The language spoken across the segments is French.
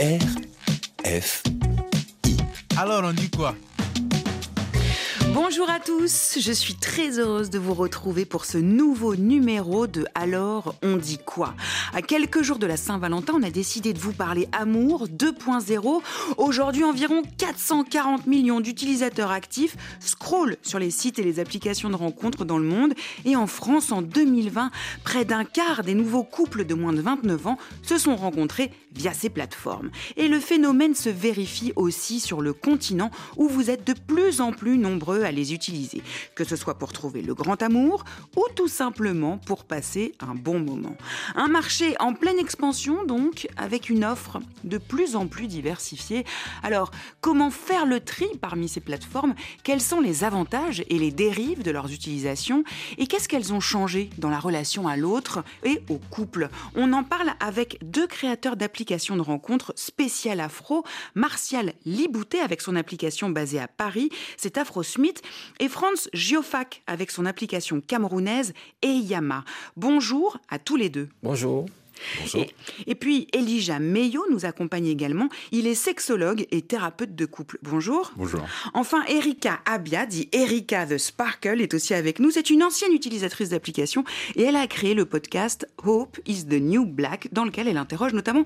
R F Alors on dit quoi? Bonjour à tous, je suis très heureuse de vous retrouver pour ce nouveau numéro de Alors on dit quoi? À quelques jours de la Saint-Valentin, on a décidé de vous parler amour 2.0. Aujourd'hui, environ 440 millions d'utilisateurs actifs scrollent sur les sites et les applications de rencontres dans le monde. Et en France, en 2020, près d'un quart des nouveaux couples de moins de 29 ans se sont rencontrés via ces plateformes. Et le phénomène se vérifie aussi sur le continent où vous êtes de plus en plus nombreux à les utiliser, que ce soit pour trouver le grand amour ou tout simplement pour passer un bon moment. Un marché en pleine expansion donc, avec une offre de plus en plus diversifiée. Alors, comment faire le tri parmi ces plateformes? Quels sont les avantages et les dérives de leurs utilisations? Et qu'est-ce qu'elles ont changé dans la relation à l'autre et au couple? On en parle avec deux créateurs d'applications de rencontres spéciales afro, Martial Libouté avec son application basée à Paris, c'est Afro Smith et Franz Gioffac avec son application camerounaise Eyama. Bonjour à tous les deux. Bonjour. Et, puis Elijah Meyo nous accompagne également. Il est sexologue et thérapeute de couple. Bonjour. Bonjour. Enfin, Erika Abia, dit Erika the Sparkle, est aussi avec nous. C'est une ancienne utilisatrice d'application et elle a créé le podcast Hope is the New Black, dans lequel elle interroge notamment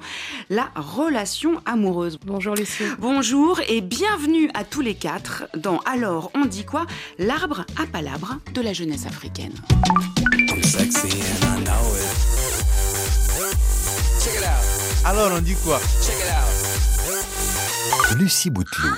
la relation amoureuse. Bonjour Lucie. Bonjour et bienvenue à tous les quatre dans Alors on dit quoi? L'arbre à palabre de la jeunesse africaine. Alors on dit quoi? Lucie Bouteloup.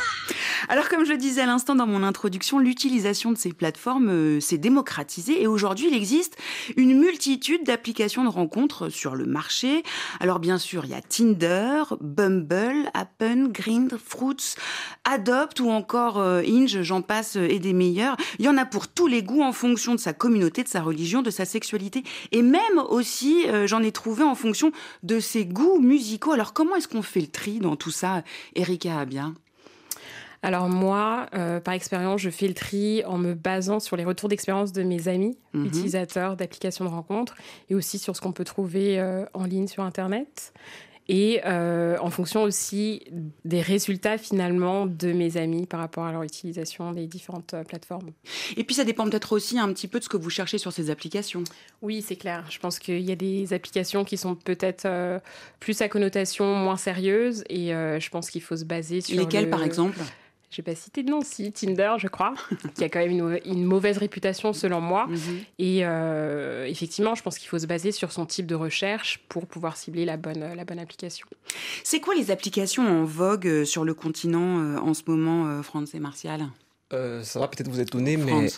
Alors, comme je le disais à l'instant dans mon introduction, l'utilisation de ces plateformes euh, s'est démocratisée et aujourd'hui, il existe une multitude d'applications de rencontres sur le marché. Alors, bien sûr, il y a Tinder, Bumble, Appen, Grind, Fruits, Adopt ou encore euh, Inge, j'en passe euh, et des meilleurs. Il y en a pour tous les goûts en fonction de sa communauté, de sa religion, de sa sexualité et même aussi, j'en ai trouvé en fonction de ses goûts musicaux. Alors, comment est-ce qu'on fait le tri dans tout ça, Erika Abia? Alors moi, euh, par expérience, je fais le tri en me basant sur les retours d'expérience de mes amis, mhm. utilisateurs d'applications de rencontres, et aussi sur ce qu'on peut trouver euh, en ligne sur Internet. Et euh, en fonction aussi des résultats finalement de mes amis par rapport à leur utilisation des différentes plateformes. Et puis ça dépend peut-être aussi un petit peu de ce que vous cherchez sur ces applications. Oui, c'est clair. Je pense qu'il y a des applications qui sont peut-être plus à connotation moins sérieuse et je pense qu'il faut se baser sur... Lesquelles par exemple? Je vais pas citer de nom, si Tinder, je crois, qui a quand même une, mauvaise réputation selon moi. Mhm. Et euh, effectivement, je pense qu'il faut se baser sur son type de recherche pour pouvoir cibler la bonne, la bonne application. C'est quoi les applications en vogue euh, sur le continent euh, en ce moment, France et Martial? Ça va peut-être vous étonner, mais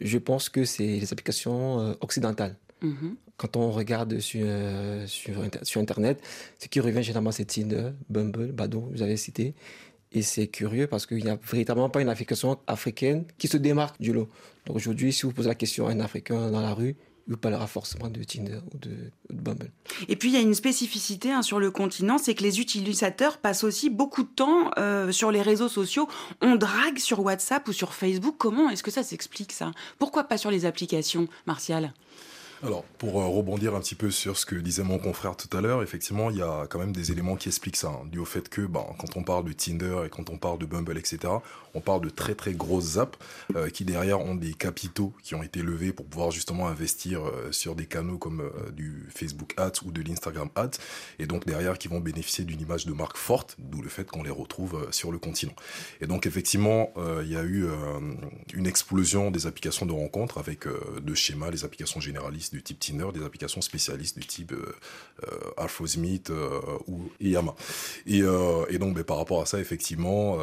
je pense que c'est les applications occidentales. Mhm. Quand on regarde sur, sur, sur Internet, ce qui revient généralement, c'est Tinder, Bumble, Badoo, vous avez cité. Et c'est curieux parce qu'il n'y a véritablement pas une application africaine qui se démarque du lot. Donc aujourd'hui, si vous posez la question à un Africain dans la rue, il vous parlera forcément de Tinder ou de, Bumble. Et puis il y a une spécificité hein, sur le continent, c'est que les utilisateurs passent aussi beaucoup de temps euh, sur les réseaux sociaux. On drague sur WhatsApp ou sur Facebook. Comment est-ce que ça s'explique ça? Pourquoi pas sur les applications, Martial? Alors, pour euh, rebondir un petit peu sur ce que disait mon confrère tout à l'heure, effectivement, il y a quand même des éléments qui expliquent ça, hein, dû au fait que ben, quand on parle de Tinder et quand on parle de Bumble, etc., on parle de très très grosses apps euh, qui derrière ont des capitaux qui ont été levés pour pouvoir justement investir euh, sur des canaux comme du Facebook Ads ou de l'Instagram Ads, et donc derrière qui vont bénéficier d'une image de marque forte, d'où le fait qu'on les retrouve sur le continent. Et donc effectivement, il y a eu une explosion des applications de rencontres avec deux schémas, les applications généralistes du type Tinder, des applications spécialistes du type euh, euh AlphaSmith euh, ou Yama. Et, et donc, ben, par rapport à ça, effectivement,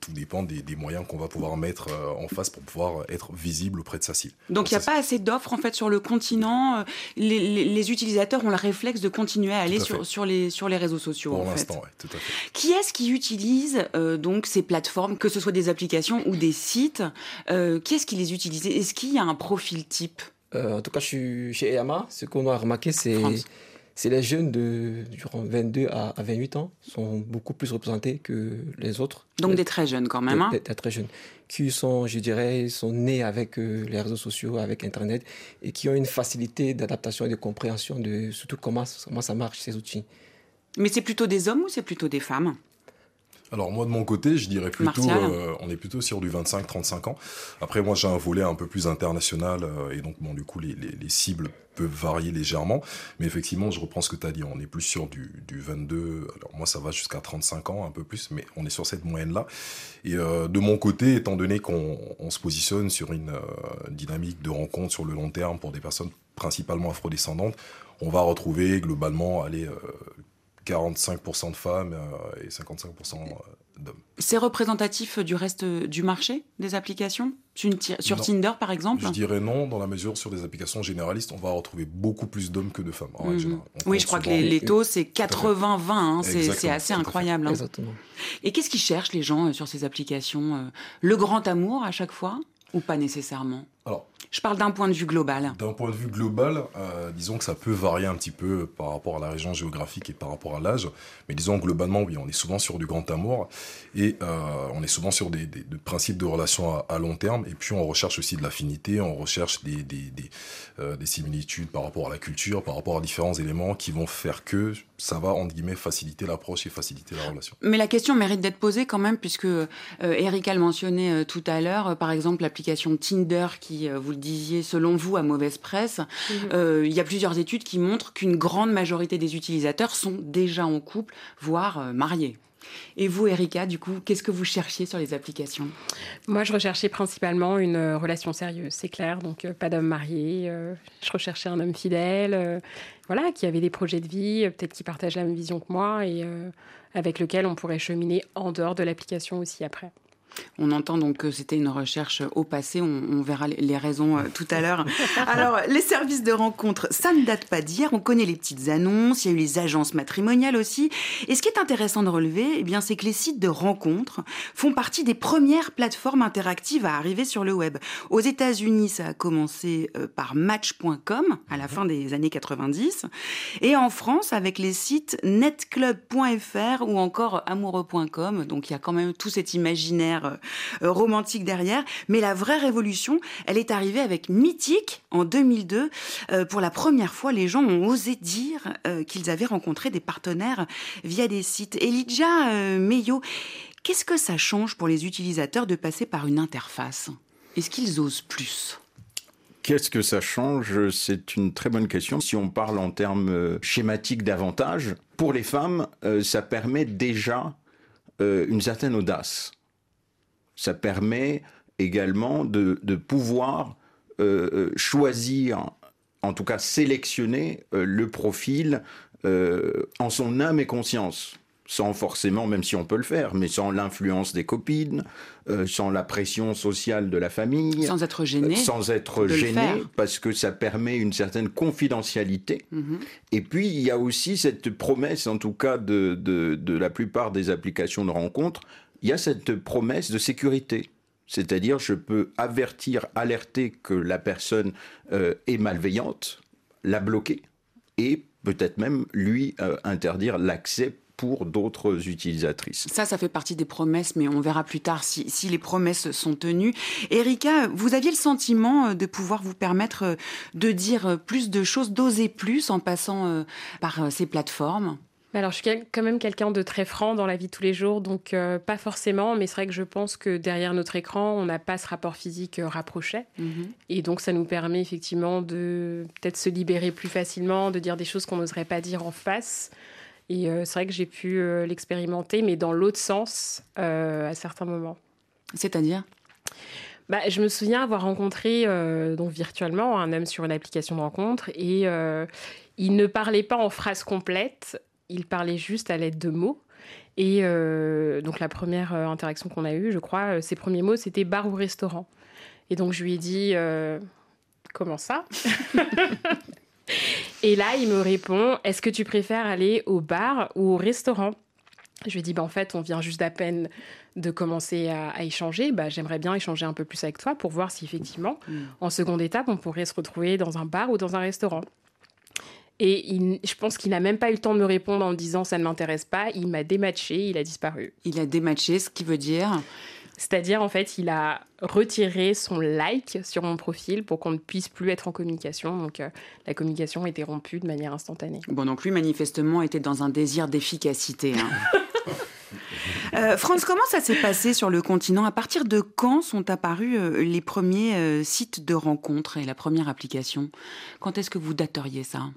tout dépend des, moyens qu'on va pouvoir mettre en face pour pouvoir être visible auprès de sa cible. Donc, il n'y a pas assez d'offres en fait sur le continent. Les, utilisateurs ont le réflexe de continuer à aller sur, sur, les, sur les réseaux sociaux. Pour l'instant, oui, tout à fait. Qui est-ce qui utilise donc ces plateformes, que ce soit des applications ou des sites Qui est-ce qui les utilise? Est-ce qu'il y a un profil type? Euh, en tout cas, je suis chez EAMA. Ce qu'on a remarqué, c'est c'est les jeunes de durant 22 à, 28 ans sont beaucoup plus représentés que les autres. Donc des très jeunes quand même. Hein des, très jeunes qui sont, je dirais, sont nés avec euh, les réseaux sociaux, avec Internet et qui ont une facilité d'adaptation et de compréhension de surtout comment, comment ça marche ces outils. Mais c'est plutôt des hommes ou c'est plutôt des femmes? Alors moi de mon côté, je dirais plutôt, euh, on est plutôt sur du 25-35 ans. Après moi j'ai un volet un peu plus international euh, et donc bon du coup les, les, cibles peuvent varier légèrement, mais effectivement je reprends ce que tu as dit, on est plus sur du, du 22. Alors moi ça va jusqu'à 35 ans un peu plus, mais on est sur cette moyenne là. Et euh, de mon côté, étant donné qu'on on se positionne sur une dynamique de rencontre sur le long terme pour des personnes principalement afrodescendantes, on va retrouver globalement aller 45% de femmes euh, et 55% euh, d'hommes. C'est représentatif du reste du marché des applications? Sur Tinder, par exemple? Je dirais non, dans la mesure sur des applications généralistes, on va retrouver beaucoup plus d'hommes que de femmes. Mhm. Oui, je crois que les, taux, c'est 80-20, hein, c'est assez incroyable. Hein. Et qu'est-ce qu'ils cherchent les gens euh, sur ces applications Le grand amour à chaque fois? Ou pas nécessairement? Je parle d'un point de vue global. D'un point de vue global, euh, disons que ça peut varier un petit peu par rapport à la région géographique et par rapport à l'âge. Mais disons globalement, oui, on est souvent sur du grand amour et euh, on est souvent sur des, principes de relations à, long terme. Et puis on recherche aussi de l'affinité, on recherche des, euh, des, similitudes par rapport à la culture, par rapport à différents éléments qui vont faire que ça va, entre guillemets, faciliter l'approche et faciliter la relation. Mais la question mérite d'être posée quand même, puisque Erika le mentionnait tout à l'heure, par exemple l'application Tinder qui, vous le disiez, selon vous, à mauvaise presse, mhm. euh, il y a plusieurs études qui montrent qu'une grande majorité des utilisateurs sont déjà en couple, voire euh, mariés. Et vous, Erika, du coup, qu'est-ce que vous cherchiez sur les applications? Moi, je recherchais principalement une euh, relation sérieuse, c'est clair. Donc, pas d'homme marié. je recherchais un homme fidèle, voilà, qui avait des projets de vie, peut-être qui partage la même vision que moi et avec lequel on pourrait cheminer en dehors de l'application aussi après. On entend donc que c'était une recherche au passé. On, verra les raisons euh, tout à l'heure. Alors, les services de rencontre, ça ne date pas d'hier. On connaît les petites annonces. Il y a eu les agences matrimoniales aussi. Et ce qui est intéressant de relever, eh bien, c'est que les sites de rencontres font partie des premières plateformes interactives à arriver sur le web. Aux États-Unis, ça a commencé euh, par Match.com à la fin des années 90. Et en France, avec les sites netclub.fr ou encore amoureux.com. Donc, il y a quand même tout cet imaginaire euh, euh, romantique derrière. Mais la vraie révolution, elle est arrivée avec Mythique en 2002. Euh, pour la première fois, les gens ont osé dire qu'ils avaient rencontré des partenaires via des sites. Elijah Meyo, qu'est-ce que ça change pour les utilisateurs de passer par une interface? Est-ce qu'ils osent plus? Qu'est-ce que ça change? C'est une très bonne question. Si on parle en termes schématiques davantage, pour les femmes, ça permet déjà une certaine audace ça permet également de, pouvoir euh, euh, choisir, en tout cas sélectionner euh, le profil en son âme et conscience sans forcément, même si on peut le faire, mais sans l'influence des copines, sans la pression sociale de la famille. Sans être gêné. sans être gêné, parce que ça permet une certaine confidentialité. Mm-hmm. Et puis, il y a aussi cette promesse, en tout cas de, de la plupart des applications de rencontres, il y a cette promesse de sécurité. C'est-à-dire, je peux avertir, alerter que la personne euh, est malveillante, la bloquer, et peut-être même lui euh, interdire l'accès pour d'autres utilisatrices. Ça, ça fait partie des promesses, mais on verra plus tard si, si les promesses sont tenues. Erika, vous aviez le sentiment euh, de pouvoir vous permettre de dire plus de choses, d'oser plus en passant par ces plateformes? Alors, je suis quand même quelqu'un de très franc dans la vie de tous les jours, donc euh, pas forcément, mais c'est vrai que je pense que derrière notre écran, on n'a pas ce rapport physique euh, rapproché. Mhm. Et donc, ça nous permet effectivement de peut-être se libérer plus facilement, de dire des choses qu'on n'oserait pas dire en face. Et euh, c'est vrai que j'ai pu l'expérimenter, mais dans l'autre sens, à certains moments. C'est-à-dire? Bah, je me souviens avoir rencontré donc virtuellement un homme sur une application de rencontre et il ne parlait pas en phrases complètes il parlait juste à l'aide de mots. Et euh, donc la première euh, interaction qu'on a eue, je crois, euh, ses premiers mots, c'était bar ou restaurant. Et donc je lui ai dit, comment ça? Et là, il me répond, est-ce que tu préfères aller au bar ou au restaurant? Je lui ai dit, bah, en fait, on vient juste d'à peine de commencer à, échanger. Bah, J'aimerais bien échanger un peu plus avec toi pour voir si effectivement, mm. en seconde étape, on pourrait se retrouver dans un bar ou dans un restaurant. Et je pense qu'il n'a même pas eu le temps de me répondre en me disant ça ne m'intéresse pas. Il m'a dématché, il a disparu. Il a dématché, ce qui veut dire C'est-à-dire, en fait, il a retiré son like sur mon profil pour qu'on ne puisse plus être en communication. Donc, euh, la communication était rompue de manière instantanée. Bon, donc lui, manifestement, était dans un désir d'efficacité. Hein. Euh, France, comment ça s'est passé sur le continent? À partir de quand sont apparus euh, les premiers sites de rencontres et la première application? Quand est-ce que vous dateriez ça?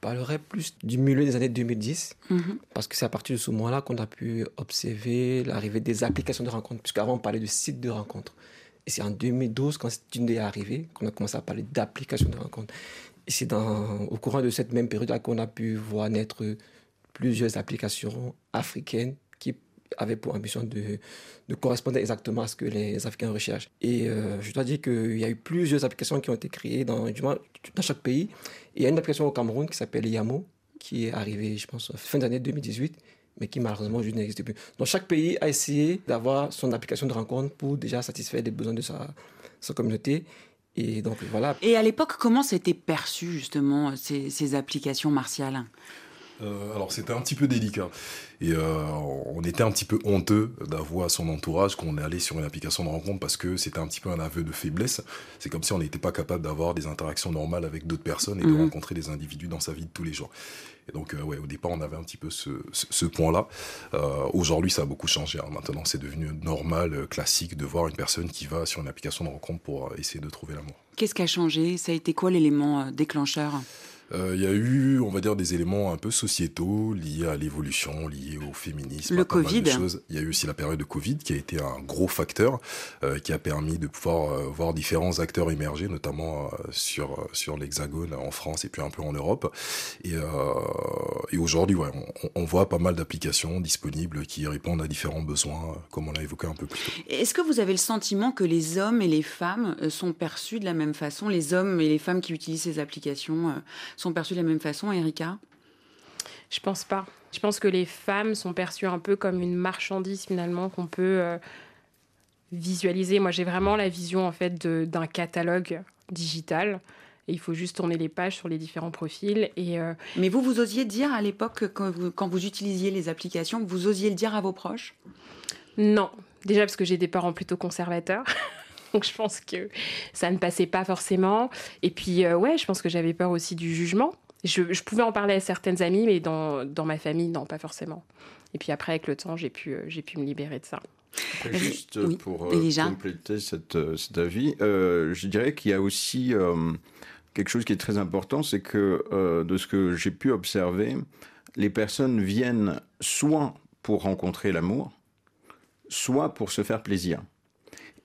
Parlerai plus du milieu des années 2010, mhm. parce que c'est à partir de ce moment-là qu'on a pu observer l'arrivée des applications de rencontres, puisqu'avant on parlait de sites de rencontres. Et c'est en 2012, quand une est arrivé, qu'on a commencé à parler d'applications de rencontres. Et c'est au courant de cette même période-là qu'on a pu voir naître plusieurs applications africaines qui avaient pour ambition de, de correspondre exactement à ce que les Africains recherchent. Et euh, je dois dire qu'il y a eu plusieurs applications qui ont été créées dans, dans chaque pays il y a une application au Cameroun qui s'appelle Yamo, qui est arrivée, je pense, fin d'année 2018, mais qui malheureusement juste n'existe plus. Donc chaque pays a essayé d'avoir son application de rencontre pour déjà satisfaire les besoins de sa, communauté. Et donc voilà. Et à l'époque, comment s'étaient perçues justement ces applications martiales? Euh, alors c'était un petit peu délicat et euh, on était un petit peu honteux d'avouer à son entourage qu'on est allé sur une application de rencontre parce que c'était un petit peu un aveu de faiblesse. C'est comme si on n'était pas capable d'avoir des interactions normales avec d'autres personnes et de mhm. rencontrer des individus dans sa vie de tous les jours. Et donc euh, ouais, au départ on avait un petit peu ce, ce, point-là. Aujourd'hui ça a beaucoup changé. Hein. Maintenant c'est devenu normal, classique de voir une personne qui va sur une application de rencontre pour essayer de trouver l'amour. Qu'est-ce qui a changé? Ça a été quoi l'élément déclencheur? Il y a eu, on va dire, des éléments un peu sociétaux liés à l'évolution, liés au féminisme. Le Covid. Il y a eu aussi la période de Covid qui a été un gros facteur, euh, qui a permis de pouvoir euh, voir différents acteurs émerger, notamment sur sur l'Hexagone en France et puis un peu en Europe. Et, et aujourd'hui, ouais, on, on, voit pas mal d'applications disponibles qui répondent à différents besoins, comme on l'a évoqué un peu plus tôt. Est-ce que vous avez le sentiment que les hommes et les femmes sont perçus de la même façon, les hommes et les femmes qui utilisent ces applications sont perçues de la même façon, Erika? Je pense pas. Je pense que les femmes sont perçues un peu comme une marchandise finalement qu'on peut euh, visualiser. Moi, j'ai vraiment la vision en fait d'un catalogue digital. Et il faut juste tourner les pages sur les différents profils. Et euh, Mais vous, vous osiez dire à l'époque, quand vous, quand vous utilisiez les applications, vous osiez le dire à vos proches? Non. Déjà parce que j'ai des parents plutôt conservateurs. Donc je pense que ça ne passait pas forcément. Et puis, euh, ouais, je pense que j'avais peur aussi du jugement. Je, pouvais en parler à certaines amies, mais dans, dans, ma famille, non, pas forcément. Et puis après, avec le temps, j'ai pu, euh, j'ai pu me libérer de ça. juste pour euh, compléter cette, cet avis, je dirais qu'il y a aussi quelque chose qui est très important, c'est que de ce que j'ai pu observer, les personnes viennent soit pour rencontrer l'amour, soit pour se faire plaisir.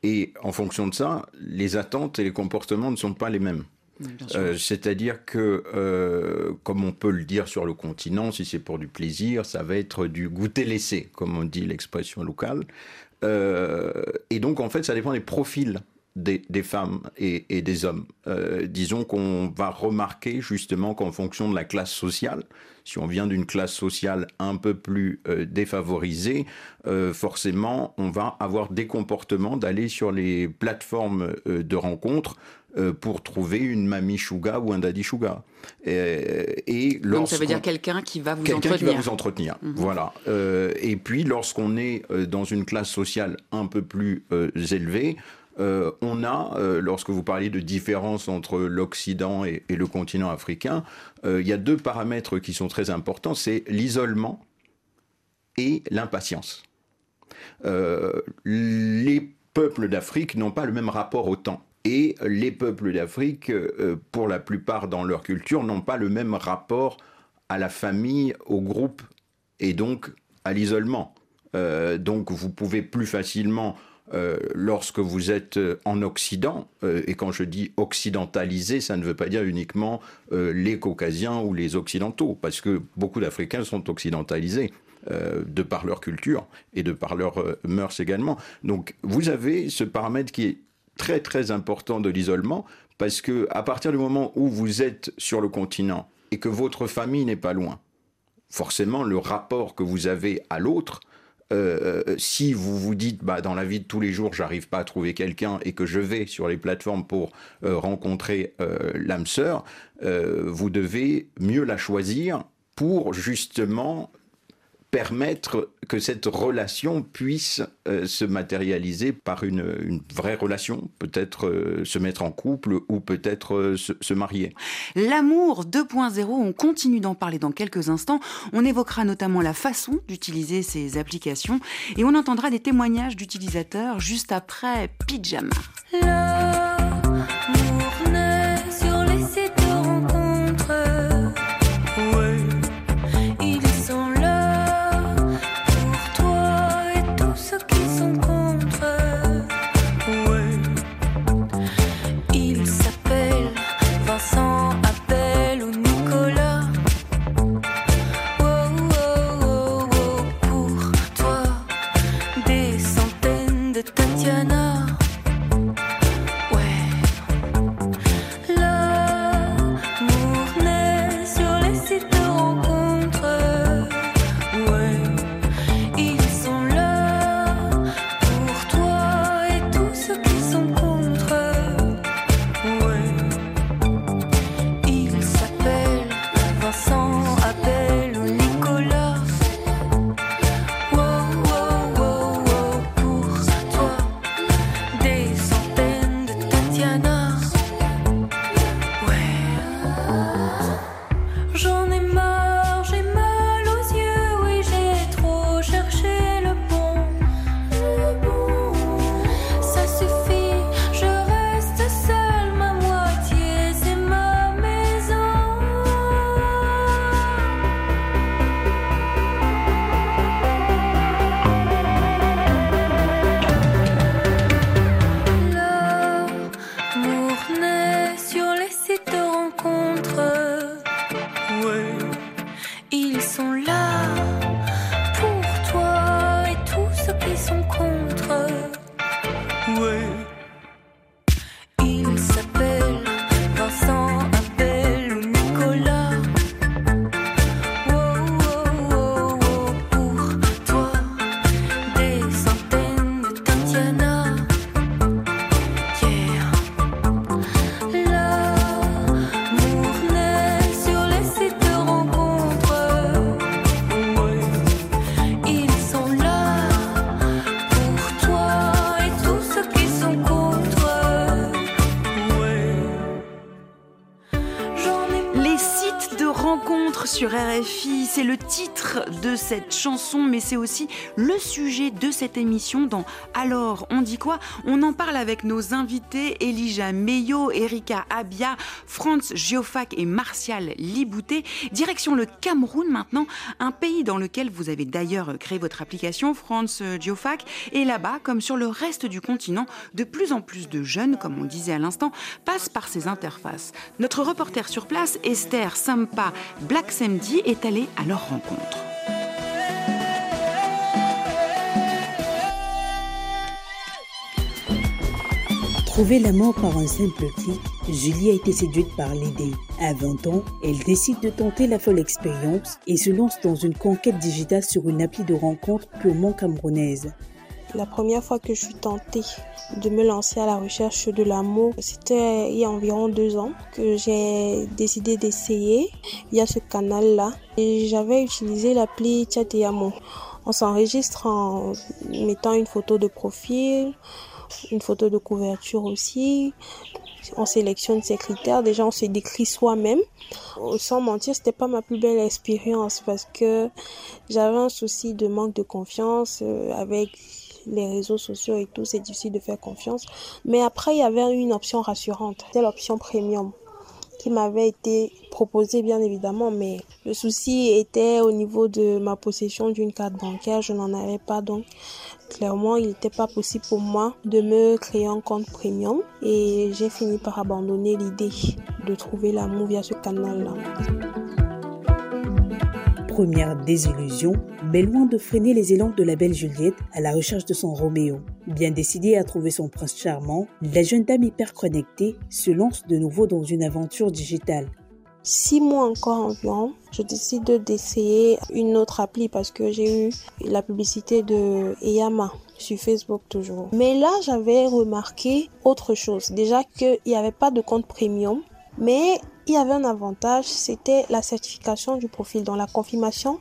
Et en fonction de ça, les attentes et les comportements ne sont pas les mêmes. Euh, c'est-à-dire que, euh, comme on peut le dire sur le continent, si c'est pour du plaisir, ça va être du goûter laissé, comme on dit l'expression locale. Euh, et donc, en fait, ça dépend des profils des, femmes et, des hommes. disons qu'on va remarquer justement qu'en fonction de la classe sociale, si on vient d'une classe sociale un peu plus euh, défavorisée, euh, forcément, on va avoir des comportements d'aller sur les plateformes euh, de rencontres pour trouver une mamie chouga ou un daddy chouga. Et, Donc ça veut dire quelqu'un qui va vous quelqu'un entretenir. qui va vous entretenir. Mhm. Voilà. et puis lorsqu'on est dans une classe sociale un peu plus élevée, euh, on a, euh, lorsque vous parliez de différence entre l'Occident et, le continent africain, euh, il y a deux paramètres qui sont très importants, c'est l'isolement et l'impatience. les peuples d'Afrique n'ont pas le même rapport au temps. Et les peuples d'Afrique, pour la plupart dans leur culture, n'ont pas le même rapport à la famille, au groupe et donc à l'isolement. donc vous pouvez plus facilement euh, lorsque vous êtes euh, en Occident, euh, et quand je dis occidentalisé, ça ne veut pas dire uniquement les Caucasiens ou les Occidentaux, parce que beaucoup d'Africains sont occidentalisés. de par leur culture et de par leurs mœurs également. Donc vous avez ce paramètre qui est très très important de l'isolement parce que à partir du moment où vous êtes sur le continent et que votre famille n'est pas loin, forcément le rapport que vous avez à l'autre euh, si vous vous dites, bah, dans la vie de tous les jours, j'arrive pas à trouver quelqu'un et que je vais sur les plateformes pour euh, rencontrer euh, l'âme sœur, vous devez mieux la choisir pour justement permettre que cette relation puisse euh, se matérialiser par une, vraie relation, peut-être euh, se mettre en couple ou peut-être euh, se, se, marier. L'amour 2.0, on continue d'en parler dans quelques instants. On évoquera notamment la façon d'utiliser ces applications et on entendra des témoignages d'utilisateurs juste après Pyjama. Cette chanson, mais c'est aussi le sujet de cette émission dans Alors, on dit quoi? On en parle avec nos invités Elijah Meyo, Erika Abia, Franz Geofac et Martial Libouté. Direction le Cameroun maintenant, un pays dans lequel vous avez d'ailleurs créé votre application, Franz Geofac. Et là-bas, comme sur le reste du continent, de plus en plus de jeunes, comme on disait à l'instant, passent par ces interfaces. Notre reporter sur place, Esther Sampa Black Samedi, est allée à leur rencontre. Trouver l'amour par un simple clic, Julie a été séduite par l'idée. À 20 ans, elle décide de tenter la folle expérience et se lance dans une conquête digitale sur une appli de rencontre purement camerounaise. La première fois que je suis tentée de me lancer à la recherche de l'amour, c'était il y a environ deux ans que j'ai décidé d'essayer via ce canal-là. Et j'avais utilisé l'appli Chat et Amour. On s'enregistre en mettant une photo de profil, une photo de couverture aussi. On sélectionne ses critères. Déjà, on se décrit soi-même. Sans mentir, c'était pas ma plus belle expérience parce que j'avais un souci de manque de confiance euh, avec les réseaux sociaux et tout, c'est difficile de faire confiance. Mais après, il y avait une option rassurante, c'était l'option premium qui m'avait été proposée bien évidemment, mais le souci était au niveau de ma possession d'une carte bancaire, je n'en avais pas donc clairement il n'était pas possible pour moi de me créer un compte premium et j'ai fini par abandonner l'idée de trouver l'amour via ce canal-là première désillusion, mais loin de freiner les élans de la belle Juliette à la recherche de son Roméo. Bien décidée à trouver son prince charmant, la jeune dame hyper connectée se lance de nouveau dans une aventure digitale. Six mois encore environ, je décide d'essayer une autre appli parce que j'ai eu la publicité de Eyama sur Facebook toujours. Mais là, j'avais remarqué autre chose. Déjà qu'il n'y avait pas de compte premium, mais il y avait un avantage, c'était la certification du profil, dans la confirmation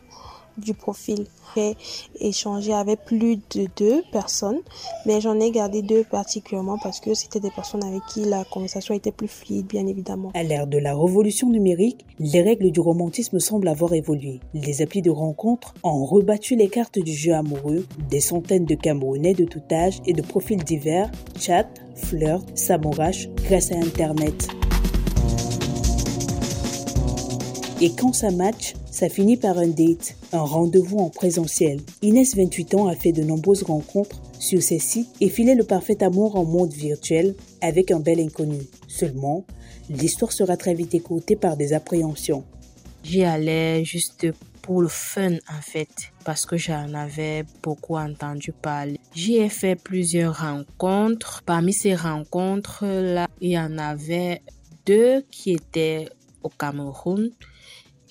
du profil. J'ai échangé avec plus de deux personnes, mais j'en ai gardé deux particulièrement parce que c'était des personnes avec qui la conversation était plus fluide, bien évidemment. À l'ère de la révolution numérique, les règles du romantisme semblent avoir évolué. Les applis de rencontre ont rebattu les cartes du jeu amoureux. Des centaines de Camerounais de tout âge et de profils divers chat, flirt, s'amourachent grâce à Internet. Et quand ça match, ça finit par un date, un rendez-vous en présentiel. Inès, 28 ans, a fait de nombreuses rencontres sur ces sites et filé le parfait amour en monde virtuel avec un bel inconnu. Seulement, l'histoire sera très vite écoutée par des appréhensions. J'y allais juste pour le fun en fait, parce que j'en avais beaucoup entendu parler. J'y ai fait plusieurs rencontres. Parmi ces rencontres-là, il y en avait deux qui étaient au Cameroun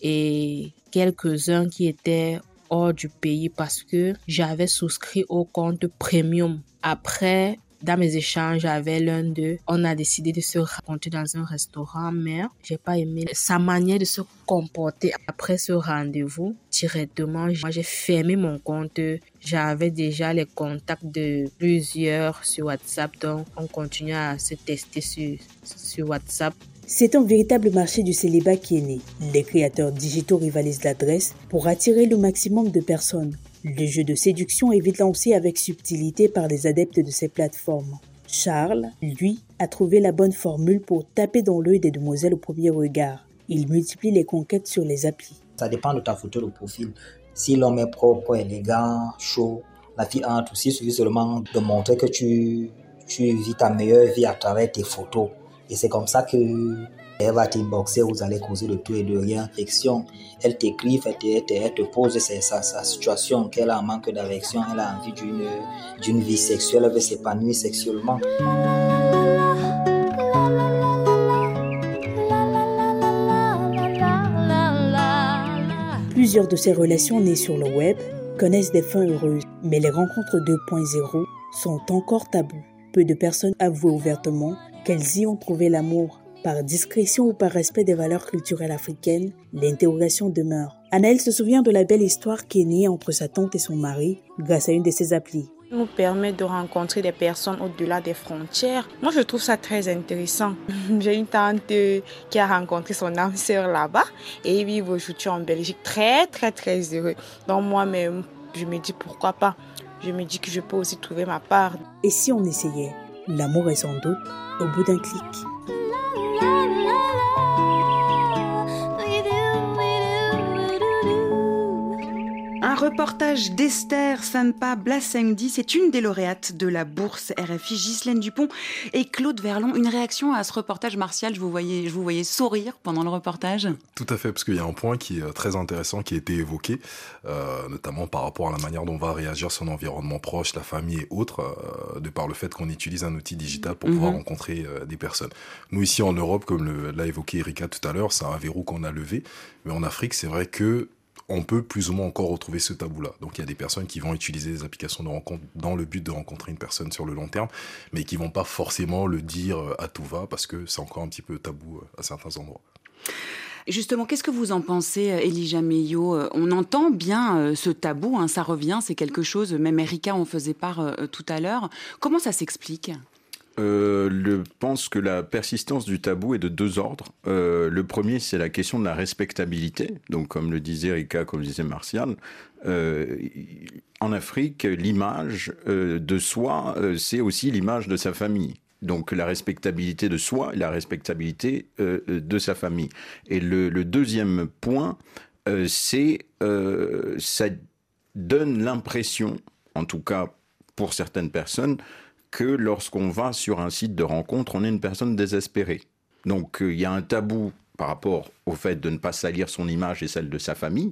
et quelques-uns qui étaient hors du pays parce que j'avais souscrit au compte premium. Après, dans mes échanges avec l'un d'eux, on a décidé de se rencontrer dans un restaurant, mais j'ai pas aimé sa manière de se comporter après ce rendez-vous. Directement, j'ai fermé mon compte. J'avais déjà les contacts de plusieurs sur WhatsApp, donc on continue à se tester sur, sur WhatsApp. C'est un véritable marché du célibat qui est né. Les créateurs digitaux rivalisent l'adresse pour attirer le maximum de personnes. Le jeu de séduction est vite lancé avec subtilité par les adeptes de ces plateformes. Charles, lui, a trouvé la bonne formule pour taper dans l'œil des demoiselles au premier regard. Il multiplie les conquêtes sur les applis. Ça dépend de ta photo de profil. Si l'homme est propre, élégant, chaud, la fille entre aussi, suffit seulement de montrer que tu, tu vis ta meilleure vie à travers tes photos. Et c'est comme ça que elle va t'inboxer, vous allez causer de tout et de rien. Affection, elle t'écrit, elle, te pose sa, sa situation, qu'elle a un manque d'affection, elle a envie d'une vie sexuelle, elle veut s'épanouir sexuellement. Plusieurs de ces relations nées sur le web connaissent des fins heureuses, mais les rencontres 2.0 sont encore tabous. Peu de personnes avouent ouvertement qu'elles y ont trouvé l'amour. Par discrétion ou par respect des valeurs culturelles africaines, l'interrogation demeure. Anaël se souvient de la belle histoire qui est née entre sa tante et son mari grâce à une de ses applis nous permet de rencontrer des personnes au-delà des frontières. Moi, je trouve ça très intéressant. J'ai une tante qui a rencontré son âme sœur là-bas et ils vivent aujourd'hui en Belgique très, très, très heureux. Donc moi-même, je me dis pourquoi pas. Je me dis que je peux aussi trouver ma part. Et si on essayait? L'amour est sans doute au bout d'un clic. Un reportage d'Esther Sanpa Blasengdi, c'est une des lauréates de la bourse RFI, Ghislaine Dupont et Claude Verlon. Une réaction à ce reportage martial, je vous voyais, je vous voyais sourire pendant le reportage? Tout à fait, parce qu'il y a un point qui est très intéressant qui a été évoqué, euh, notamment par rapport à la manière dont va réagir son environnement proche, la famille et autres, euh, de par le fait qu'on utilise un outil digital pour pouvoir mhm. rencontrer euh, des personnes. Nous ici en Europe, comme l'a évoqué Erika tout à l'heure, c'est un verrou qu'on a levé, mais en Afrique, c'est vrai que on peut plus ou moins encore retrouver ce tabou-là. Donc il y a des personnes qui vont utiliser des applications de rencontre dans le but de rencontrer une personne sur le long terme, mais qui vont pas forcément le dire euh, à tout va parce que c'est encore un petit peu tabou euh, à certains endroits. Justement, qu'est-ce que vous en pensez, euh, Elijah Meillot On entend bien ce tabou, hein, ça revient, c'est quelque chose, même Erika en faisait part tout à l'heure. Comment ça s'explique? Euh, je pense que la persistance du tabou est de deux ordres. Euh, le premier, c'est la question de la respectabilité. Donc, comme le disait Rika, comme le disait Martial, euh, en Afrique, l'image de soi, c'est aussi l'image de sa famille. Donc la respectabilité de soi et la respectabilité de sa famille. Et le, le deuxième point, c'est ça donne l'impression, en tout cas pour certaines personnes, que lorsqu'on va sur un site de rencontre, on est une personne désespérée. Donc euh, il y a un tabou par rapport au fait de ne pas salir son image et celle de sa famille.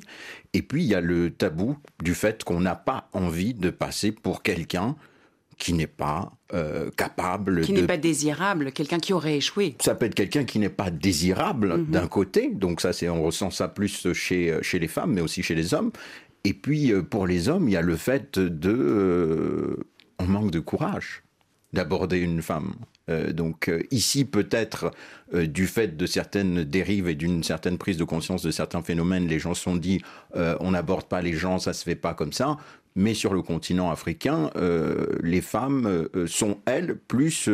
Et puis il y a le tabou du fait qu'on n'a pas envie de passer pour quelqu'un qui n'est pas euh, capable qui n'est pas désirable quelqu'un qui aurait échoué ça peut être quelqu'un qui n'est pas désirable mhm. d'un côté donc ça c'est on ressent ça plus chez euh, chez les femmes mais aussi chez les hommes et puis pour les hommes il y a le fait de on manque de courage d'aborder une femme. Euh, donc euh, ici, peut-être, euh, du fait de certaines dérives et d'une certaine prise de conscience de certains phénomènes, les gens se sont dit, on n'aborde pas les gens, ça se fait pas comme ça. Mais sur le continent africain, les femmes sont, elles, plus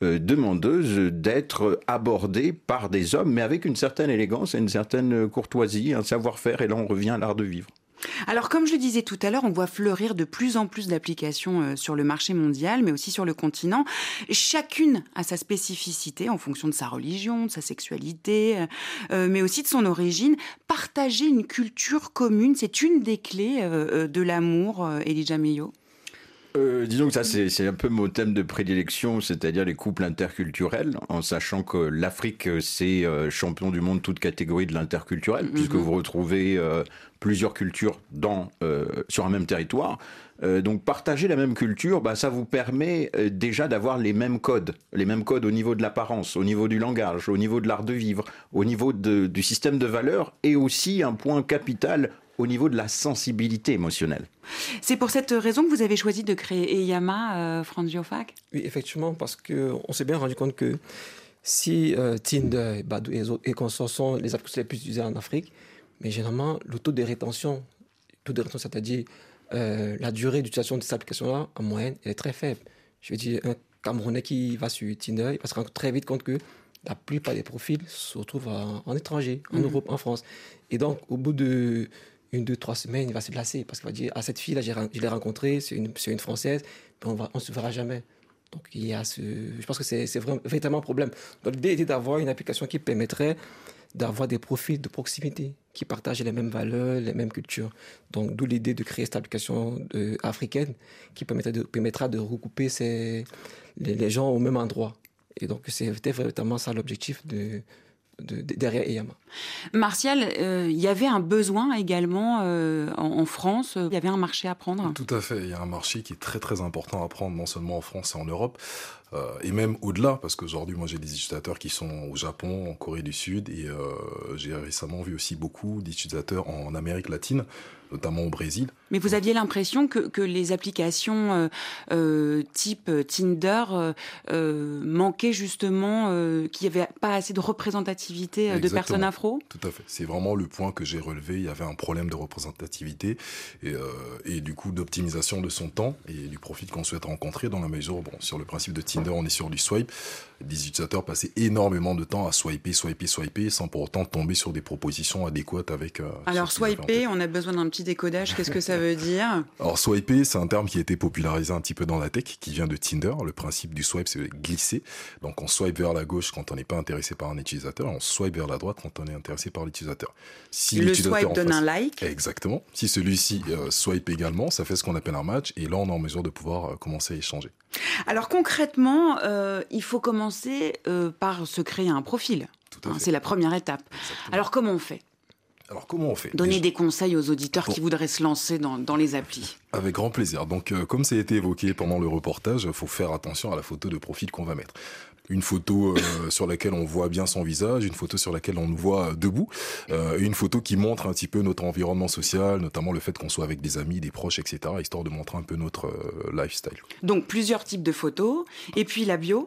demandeuses d'être abordées par des hommes, mais avec une certaine élégance et une certaine courtoisie, un savoir-faire, et là on revient à l'art de vivre. Alors, comme je le disais tout à l'heure, on voit fleurir de plus en plus d'applications euh, sur le marché mondial, mais aussi sur le continent. Chacune a sa spécificité en fonction de sa religion, de sa sexualité, euh, euh, mais aussi de son origine. Partager une culture commune, c'est une des clés de l'amour, Elijah Meyo. Disons que ça, c'est un peu mon thème de prédilection, c'est-à-dire les couples interculturels, en sachant que l'Afrique, c'est champion du monde toute catégorie de l'interculturel, mm-hmm. puisque vous retrouvez plusieurs cultures dans, euh, sur un même territoire. Euh, donc partager la même culture, bah, ça vous permet euh, déjà d'avoir les mêmes codes, les mêmes codes au niveau de l'apparence, au niveau du langage, au niveau de l'art de vivre, au niveau du système de valeurs et aussi un point capital au niveau de la sensibilité émotionnelle. C'est pour cette raison que vous avez choisi de créer Eyama, euh, Franz Oui, effectivement, parce qu'on s'est bien rendu compte que si Tinder, Badou et, et consorts sont les applications les plus utilisées en Afrique, mais généralement, le taux de rétention, taux de rétention, c'est-à-dire euh, la durée d'utilisation de cette application-là, en moyenne, elle est très faible. Je veux dire, un Camerounais qui va sur Tinder, il va se rendre très vite compte que la plupart des profils se retrouvent en, étranger, en mhm. Europe, en France. Et donc, au bout de une, deux, trois semaines, il va se lasser parce qu'il va dire Ah, cette fille-là, je l'ai rencontrée, c'est une, une, Française, mais on ne se verra jamais. Donc, il y a ce. Je pense que c'est vraiment, véritablement un problème. Donc, l'idée était d'avoir une application qui permettrait d'avoir des profils de proximité qui partagent les mêmes valeurs, les mêmes cultures. Donc, d'où l'idée de créer cette application euh, africaine qui permettra de, permettra de regrouper ces, les, gens au même endroit. Et donc, c'était vraiment ça l'objectif de, derrière EYAMA. Martial, euh, il y avait un besoin également euh, en, France, il y avait un marché à prendre. Tout à fait, il y a un marché qui est très très important à prendre, non seulement en France et en Europe, euh, et même au-delà, parce qu'aujourd'hui, moi j'ai des utilisateurs qui sont au Japon, en Corée du Sud, et j'ai récemment vu aussi beaucoup d'utilisateurs en Amérique latine notamment au Brésil. Mais vous aviez l'impression que, que, les applications euh, euh type Tinder euh, euh manquaient justement, qu'il n'y avait pas assez de représentativité de personnes afro? Tout à fait. C'est vraiment le point que j'ai relevé. Il y avait un problème de représentativité et, et du coup d'optimisation de son temps et du profit qu'on souhaite rencontrer dans la mesure, bon, sur le principe de Tinder, on est sur du swipe. Les utilisateurs passaient énormément de temps à swiper, swiper, swiper, sans pour autant tomber sur des propositions adéquates avec. Alors swiper, on a besoin d'un petit décodage, qu'est-ce que ça veut dire? Alors swiper, c'est un terme qui a été popularisé un petit peu dans la tech, qui vient de Tinder. Le principe du swipe, c'est glisser. Donc on swipe vers la gauche quand on n'est pas intéressé par un utilisateur, on swipe vers la droite quand on est intéressé par l'utilisateur. Si le swipe donne un like. Exactement. Si celui-ci euh, swipe également, ça fait ce qu'on appelle un match, et là on est en mesure de pouvoir euh, commencer à échanger. Alors concrètement, euh, il faut commencer par se créer un profil. Hein, c'est la première étape. Alors comment on fait? Alors comment on fait? Donner des conseils aux auditeurs qui voudraient se lancer dans, les applis. Avec grand plaisir. Donc euh, comme ça a été évoqué pendant le reportage, il faut faire attention à la photo de profil qu'on va mettre une photo euh, sur laquelle on voit bien son visage, une photo sur laquelle on nous voit debout, euh, une photo qui montre un petit peu notre environnement social, notamment le fait qu'on soit avec des amis, des proches, etc., histoire de montrer un peu notre lifestyle. Donc plusieurs types de photos, et puis la bio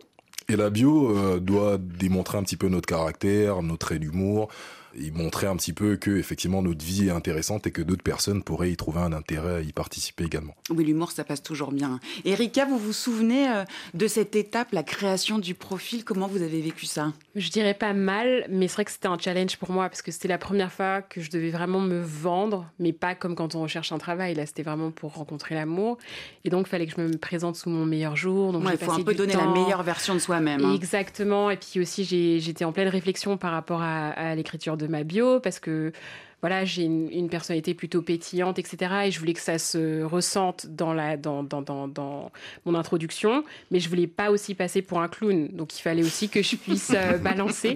Et la bio doit démontrer un petit peu notre caractère, notre trait d'humour, et montrer un petit peu que effectivement notre vie est intéressante et que d'autres personnes pourraient y trouver un intérêt à y participer également. Oui, l'humour, ça passe toujours bien. Erika, vous vous souvenez euh, de cette étape, la création du profil? Comment vous avez vécu ça? Je dirais pas mal, mais c'est vrai que c'était un challenge pour moi parce que c'était la première fois que je devais vraiment me vendre, mais pas comme quand on recherche un travail. Là, c'était vraiment pour rencontrer l'amour. Et donc, il fallait que je me présente sous mon meilleur jour. Donc, il faut un peu donner la meilleure version de soi-même. Hein. Exactement. Et puis aussi, j'étais en pleine réflexion par rapport à, à l'écriture de ma bio parce que voilà, j'ai une, personnalité plutôt pétillante, etc. Et je voulais que ça se ressente dans, la, dans, dans, dans, mon introduction, mais je voulais pas aussi passer pour un clown. Donc il fallait aussi que je puisse euh, balancer.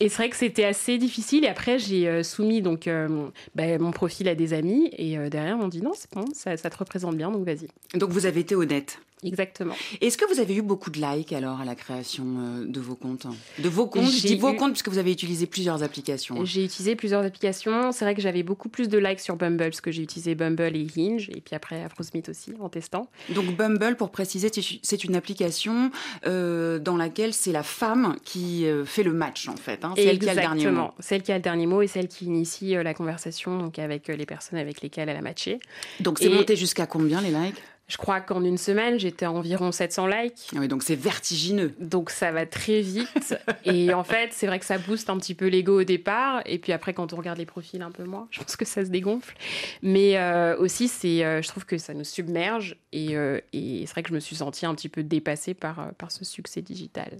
Et c'est vrai que c'était assez difficile. Et après, j'ai euh, soumis donc euh, bah, mon profil à des amis. Et derrière, on dit non, c'est bon, ça, ça, te représente bien, donc vas-y. Donc vous avez été honnête Exactement. Est-ce que vous avez eu beaucoup de likes alors à la création euh, de vos comptes De vos comptes, je dis vos comptes puisque vous avez utilisé plusieurs applications. J'ai utilisé plusieurs applications. C'est vrai que j'avais beaucoup plus de likes sur Bumble parce que j'ai utilisé Bumble et Hinge et puis après Afrosmith aussi en testant. Donc Bumble, pour préciser, c'est une application euh, dans laquelle c'est la femme qui euh, fait le match en fait. Hein. Celle qui a le dernier mot. Celle qui a le dernier mot et celle qui initie la conversation donc avec les personnes avec lesquelles elle a matché. Donc c'est monté jusqu'à combien les likes? Je crois qu'en une semaine, j'étais à environ 700 likes. Ah oui, donc c'est vertigineux. Donc ça va très vite. et en fait, c'est vrai que ça booste un petit peu l'ego au départ. Et puis après, quand on regarde les profils un peu moins, je pense que ça se dégonfle. Mais euh, aussi, c'est, euh, je trouve que ça nous submerge. Et, euh, et c'est vrai que je me suis sentie un petit peu dépassée par, par ce succès digital.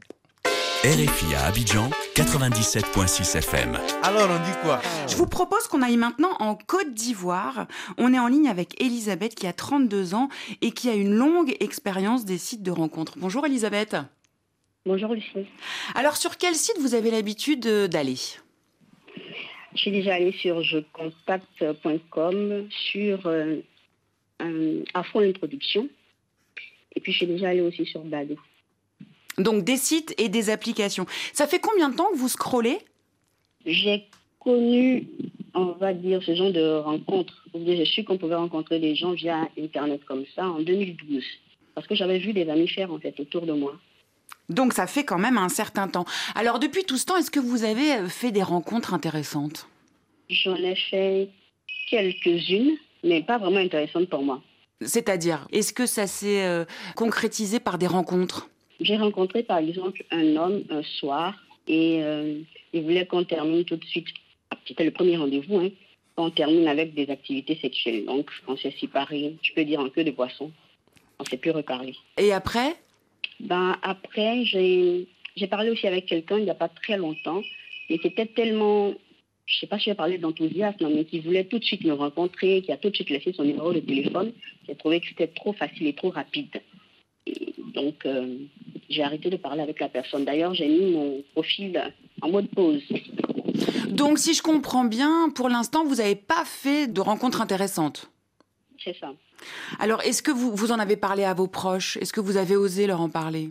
RFI à Abidjan, 97.6 FM. Alors on dit quoi? Je vous propose qu'on aille maintenant en Côte d'Ivoire. On est en ligne avec Elisabeth qui a 32 ans et qui a une longue expérience des sites de rencontres. Bonjour Elisabeth. Bonjour Lucie. Alors sur quel site vous avez l'habitude euh, d'aller? Je suis déjà allée sur jecontact.com, sur euh, Afro Introduction. Et puis je suis déjà allée aussi sur Badou. Donc des sites et des applications. Ça fait combien de temps que vous scrollez? J'ai connu, on va dire, ce genre de rencontres. J'ai su qu'on pouvait rencontrer des gens via Internet comme ça en 2012. Parce que j'avais vu des amis faire en fait autour de moi. Donc ça fait quand même un certain temps. Alors depuis tout ce temps, est-ce que vous avez euh, fait des rencontres intéressantes? J'en ai fait quelques-unes, mais pas vraiment intéressantes pour moi. C'est-à-dire, est-ce que ça s'est euh, concrétisé par des rencontres? J'ai rencontré par exemple un homme un soir et euh, il voulait qu'on termine tout de suite. C'était le premier rendez-vous, hein, qu'on termine avec des activités sexuelles. Donc on s'est séparés, je peux dire en queue de poisson. On s'est plus reparlé. Et après? Ben après, j'ai parlé aussi avec quelqu'un il n'y a pas très longtemps. Et c'était tellement je ne sais pas si je vais parler d'enthousiasme, mais qui voulait tout de suite me rencontrer, qui a tout de suite laissé son numéro de téléphone. J'ai trouvé que c'était trop facile et trop rapide. Donc, euh, j'ai arrêté de parler avec la personne. D'ailleurs, j'ai mis mon profil en mode pause. Donc, si je comprends bien, pour l'instant, vous n'avez pas fait de rencontres intéressantes C'est ça. Alors, est-ce que vous, vous en avez parlé à vos proches? Est-ce que vous avez osé leur en parler?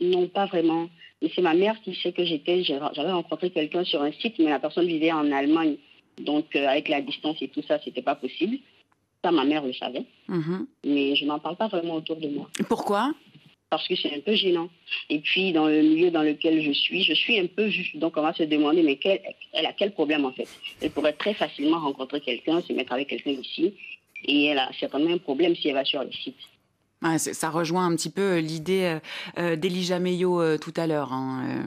Non, pas vraiment. Mais c'est ma mère qui sait que j'étais, j'avais rencontré quelqu'un sur un site, mais la personne vivait en Allemagne. Donc, euh, avec la distance et tout ça, c'était pas possible. Ça, ma mère le savait. Mhm. Mais je n'en parle pas vraiment autour de moi. Pourquoi? Parce que c'est un peu gênant. Et puis, dans le milieu dans lequel je suis, je suis un peu juste. Donc, on va se demander, mais elle a quel problème en fait? Elle pourrait très facilement rencontrer quelqu'un, se mettre avec quelqu'un ici, et elle a certainement un problème si elle va sur le site ça rejoint un petit peu euh, l'idée euh, euh, d'Elijah Meillot tout à l'heure. Hein,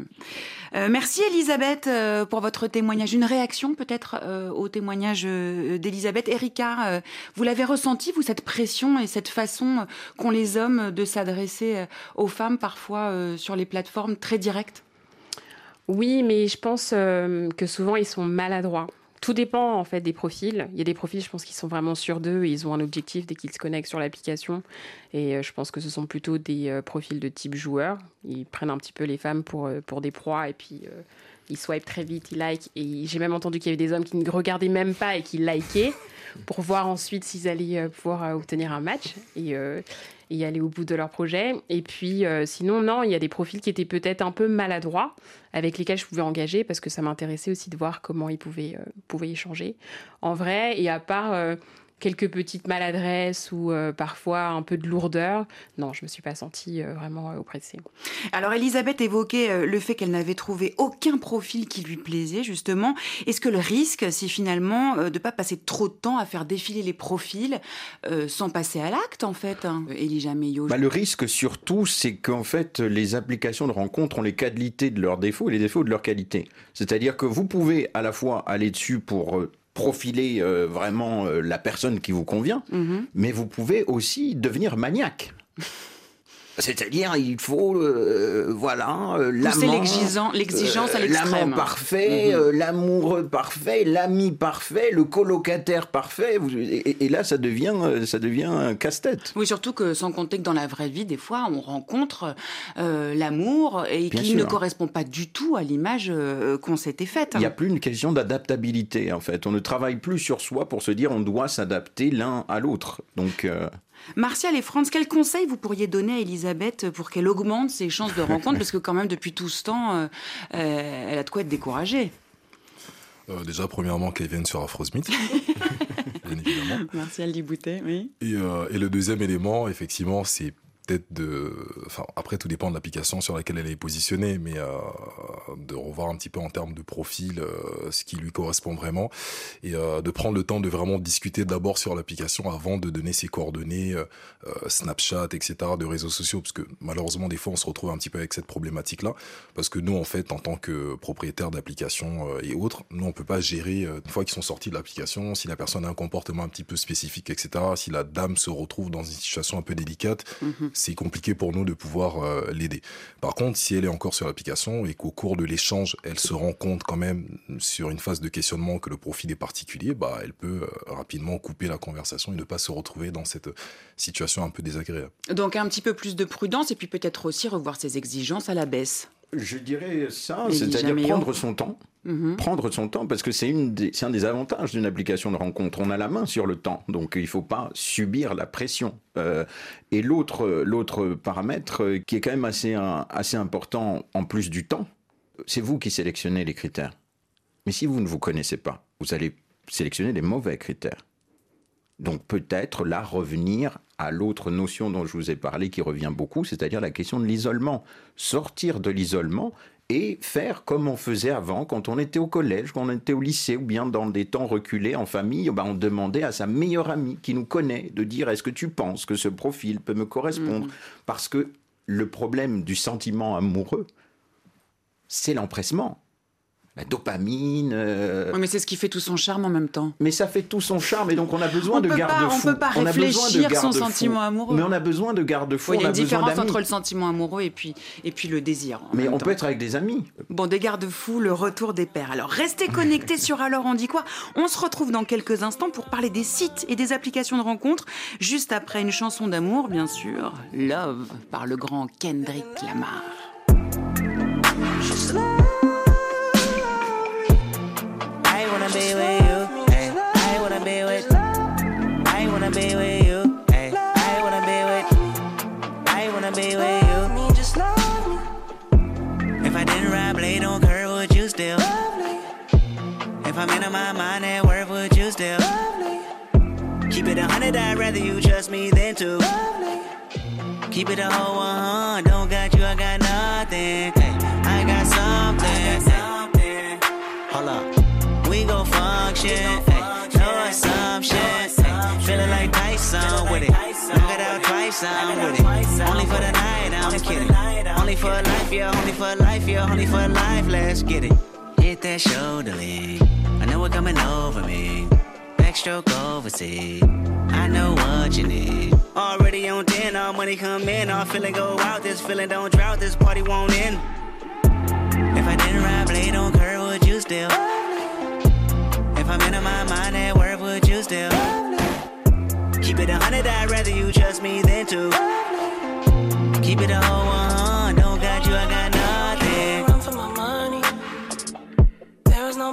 merci Elisabeth pour votre témoignage. Une réaction peut-être au témoignage d'Elisabeth? Erika, vous l'avez ressenti, vous, cette pression et cette façon qu'ont les hommes de s'adresser aux femmes parfois sur les plateformes très directes? Oui, mais je pense que souvent ils sont maladroits. Tout dépend en fait des profils. Il y a des profils, je pense, qui sont vraiment sûrs d'eux. Ils ont un objectif dès qu'ils se connectent sur l'application. Et euh, je pense que ce sont plutôt des euh, profils de type joueur. Ils prennent un petit peu les femmes pour, euh, pour des proies et puis ils swipent très vite, ils like. Et j'ai même entendu qu'il y avait des hommes qui ne regardaient même pas et qui likaient pour voir ensuite s'ils allaient pouvoir obtenir un match. Et, et aller au bout de leur projet. Et puis, euh, sinon, non, il y a des profils qui étaient peut-être un peu maladroits, avec lesquels je pouvais engager, parce que ça m'intéressait aussi de voir comment ils pouvaient, euh, pouvaient échanger. En vrai, et à part euh, quelques petites maladresses ou euh, parfois un peu de lourdeur. Non, je me suis pas sentie euh, vraiment euh, oppressée. Alors Elisabeth évoquait le fait qu'elle n'avait trouvé aucun profil qui lui plaisait justement. Est-ce que le risque, c'est finalement de pas passer trop de temps à faire défiler les profils sans passer à l'acte en fait, hein, Elijah Meillot bah, Le risque surtout, c'est qu'en fait les applications de rencontre ont les qualités de leurs défauts et les défauts de leurs qualités. C'est-à-dire que vous pouvez à la fois aller dessus pour profiler euh, vraiment euh, la personne qui vous convient, mhm. mais vous pouvez aussi devenir maniaque. C'est-à-dire, il faut, euh, voilà, euh, l'exigence à l'extrême. L'amant parfait, mhm. l'amoureux parfait, l'ami parfait, le colocataire parfait. Et, là, ça devient, ça devient un casse-tête. Oui, surtout que sans compter que dans la vraie vie, des fois, on rencontre l'amour et qui ne correspond pas du tout à l'image qu'on s'était faite. Il n'y a plus une question d'adaptabilité, en fait. On ne travaille plus sur soi pour se dire on doit s'adapter l'un à l'autre. Donc. Martial et France, quels conseils vous pourriez donner à Elisabeth pour qu'elle augmente ses chances de rencontre? Parce que quand même, depuis tout ce temps, euh, euh, elle a de quoi être découragée. Euh, déjà, premièrement, qu'elle vienne sur Afrosmith, bien évidemment. Martial Liboutet, oui. Et, et, le deuxième élément, effectivement, c'est peut-être de, enfin après tout dépend de l'application sur laquelle elle est positionnée, mais euh, de revoir un petit peu en termes de profil euh, ce qui lui correspond vraiment et euh, de prendre le temps de vraiment discuter d'abord sur l'application avant de donner ses coordonnées, euh, Snapchat, etc. de réseaux sociaux, parce que malheureusement des fois on se retrouve un petit peu avec cette problématique là, parce que nous en fait en tant que propriétaire d'application et autres, nous on peut pas gérer une fois qu'ils sont sortis de l'application, si la personne a un comportement un petit peu spécifique, etc. Si la dame se retrouve dans une situation un peu délicate. Mm-hmm c'est compliqué pour nous de pouvoir euh, l'aider. Par contre, si elle est encore sur l'application et qu'au cours de l'échange, elle se rend compte quand même sur une phase de questionnement que le profil est particulier, bah, elle peut euh, rapidement couper la conversation et ne pas se retrouver dans cette situation un peu désagréable. Donc un petit peu plus de prudence et puis peut-être aussi revoir ses exigences à la baisse. Je dirais ça, c'est-à-dire prendre son temps. Mhm. Prendre son temps, parce que c'est un des avantages d'une application de rencontre. On a la main sur le temps, donc il ne faut pas subir la pression. Euh, et l'autre paramètre qui est quand même assez, assez important en plus du temps, c'est vous qui sélectionnez les critères. Mais si vous ne vous connaissez pas, vous allez sélectionner les mauvais critères. Donc peut-être là revenir à l'autre notion dont je vous ai parlé qui revient beaucoup, c'est-à-dire la question de l'isolement. Sortir de l'isolement et faire comme on faisait avant quand on était au collège, quand on était au lycée ou bien dans des temps reculés en famille, ben, on demandait à sa meilleure amie qui nous connaît de dire est-ce que tu penses que ce profil peut me correspondre mmh. Parce que le problème du sentiment amoureux, c'est l'empressement la dopamine. Euh, oui, mais c'est ce qui fait tout son charme en même temps. Mais ça fait tout son charme et donc on a besoin de garde-fous. On peut pas réfléchir son sentiment amoureux. Mais on a besoin de garde-fous. Il y a une différence entre le sentiment amoureux et puis, et puis le désir. Mais on peut être avec des amis. Bon, des garde-fous, le retour des pères. Alors restez connectés sur Alors on dit quoi On se retrouve dans quelques instants pour parler des sites et des applications de rencontres, juste après une chanson d'amour, bien sûr, Love par le grand Kendrick Lamar. Be with you. I wanna be with. I wanna be with you. I wanna be with. I wanna be with you. Just love me. If I didn't ride blade on curve, would you still? If I'm in my mind at work, would you still? Keep it a hundred, I'd rather you trust me than to. Keep it a whole one, don't got you, I got nothing. We gon' function. Ay, no assumption. Ay, feeling like Tyson with it. Knock it out twice, I'm with it. Only for the night, I'm kidding. Only for life, yeah, only for life, yeah, only for life, let's get it. Hit that shoulder lean. I know it coming over me. Backstroke overseas. I know what you need. Already on 10, all money come in. All feeling go out, this feeling don't drought, this party won't end. If I didn't ride blade on curve, would you still? If I'm in my mind at work, would you still keep it a hundred? I'd rather you trust me than to keep it a whole one. Don't got you, I got nothing. Run for my money. There is no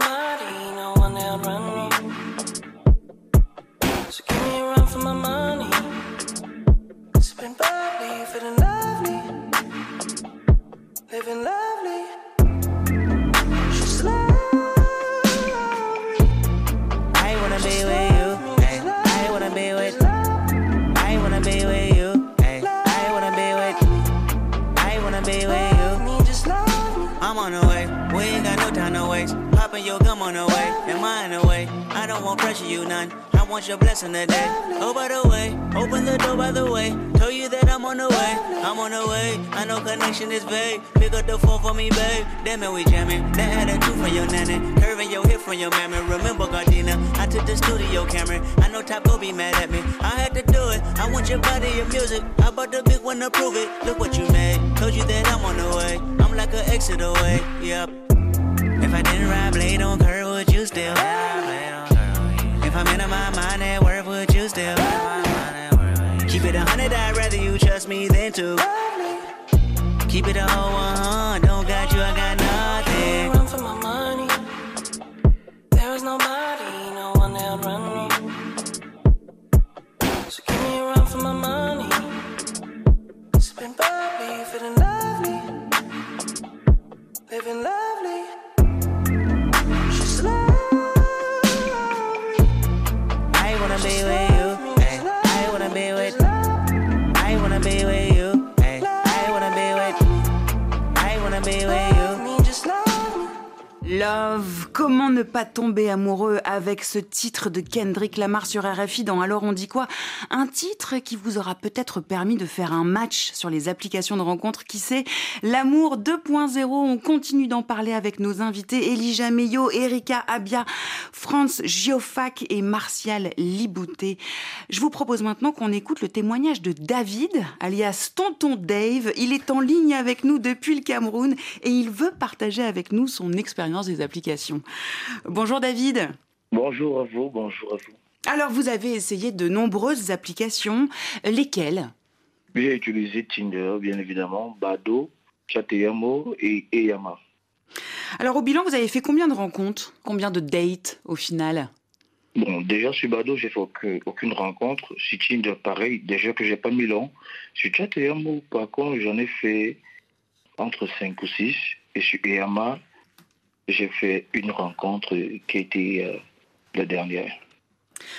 it, we jamming. That attitude from your nanny. Curving your hip from your mammy. Remember, Gardena, I took the studio camera. I know Top go be mad at me. I had to do it. I want your body, your music. I bought the big one to prove it. Look what you made. Told you that I'm on the way. I'm like an exit away. Comment ne pas tomber amoureux avec ce titre de Kendrick Lamar sur RFI dans Alors on dit quoi? Un titre qui vous aura peut-être permis de faire un match sur les applications de rencontres. Qui sait? L'amour 2.0, on continue d'en parler avec nos invités Elijah Meyo, Erika Abia, Franz Giofac et Martial Libouté. Je vous propose maintenant qu'on écoute le témoignage de David, alias Tonton Dave. Il est en ligne avec nous depuis le Cameroun et il veut partager avec nous son expérience des applications. Bonjour David. Bonjour à vous, bonjour à vous. Alors vous avez essayé de nombreuses applications, lesquelles? J'ai utilisé Tinder, bien évidemment, Bado, Chateyamo et Eyama. Alors au bilan, vous avez fait combien de rencontres? Combien de dates au final? Bon, déjà sur Bado, j'ai fait aucune, aucune rencontre. Sur Tinder, pareil, déjà que j'ai pas mis long. Sur Chateyamo, par contre, j'en ai fait entre 5 ou 6. Et sur Eyama, j'ai fait une rencontre qui était euh, la dernière.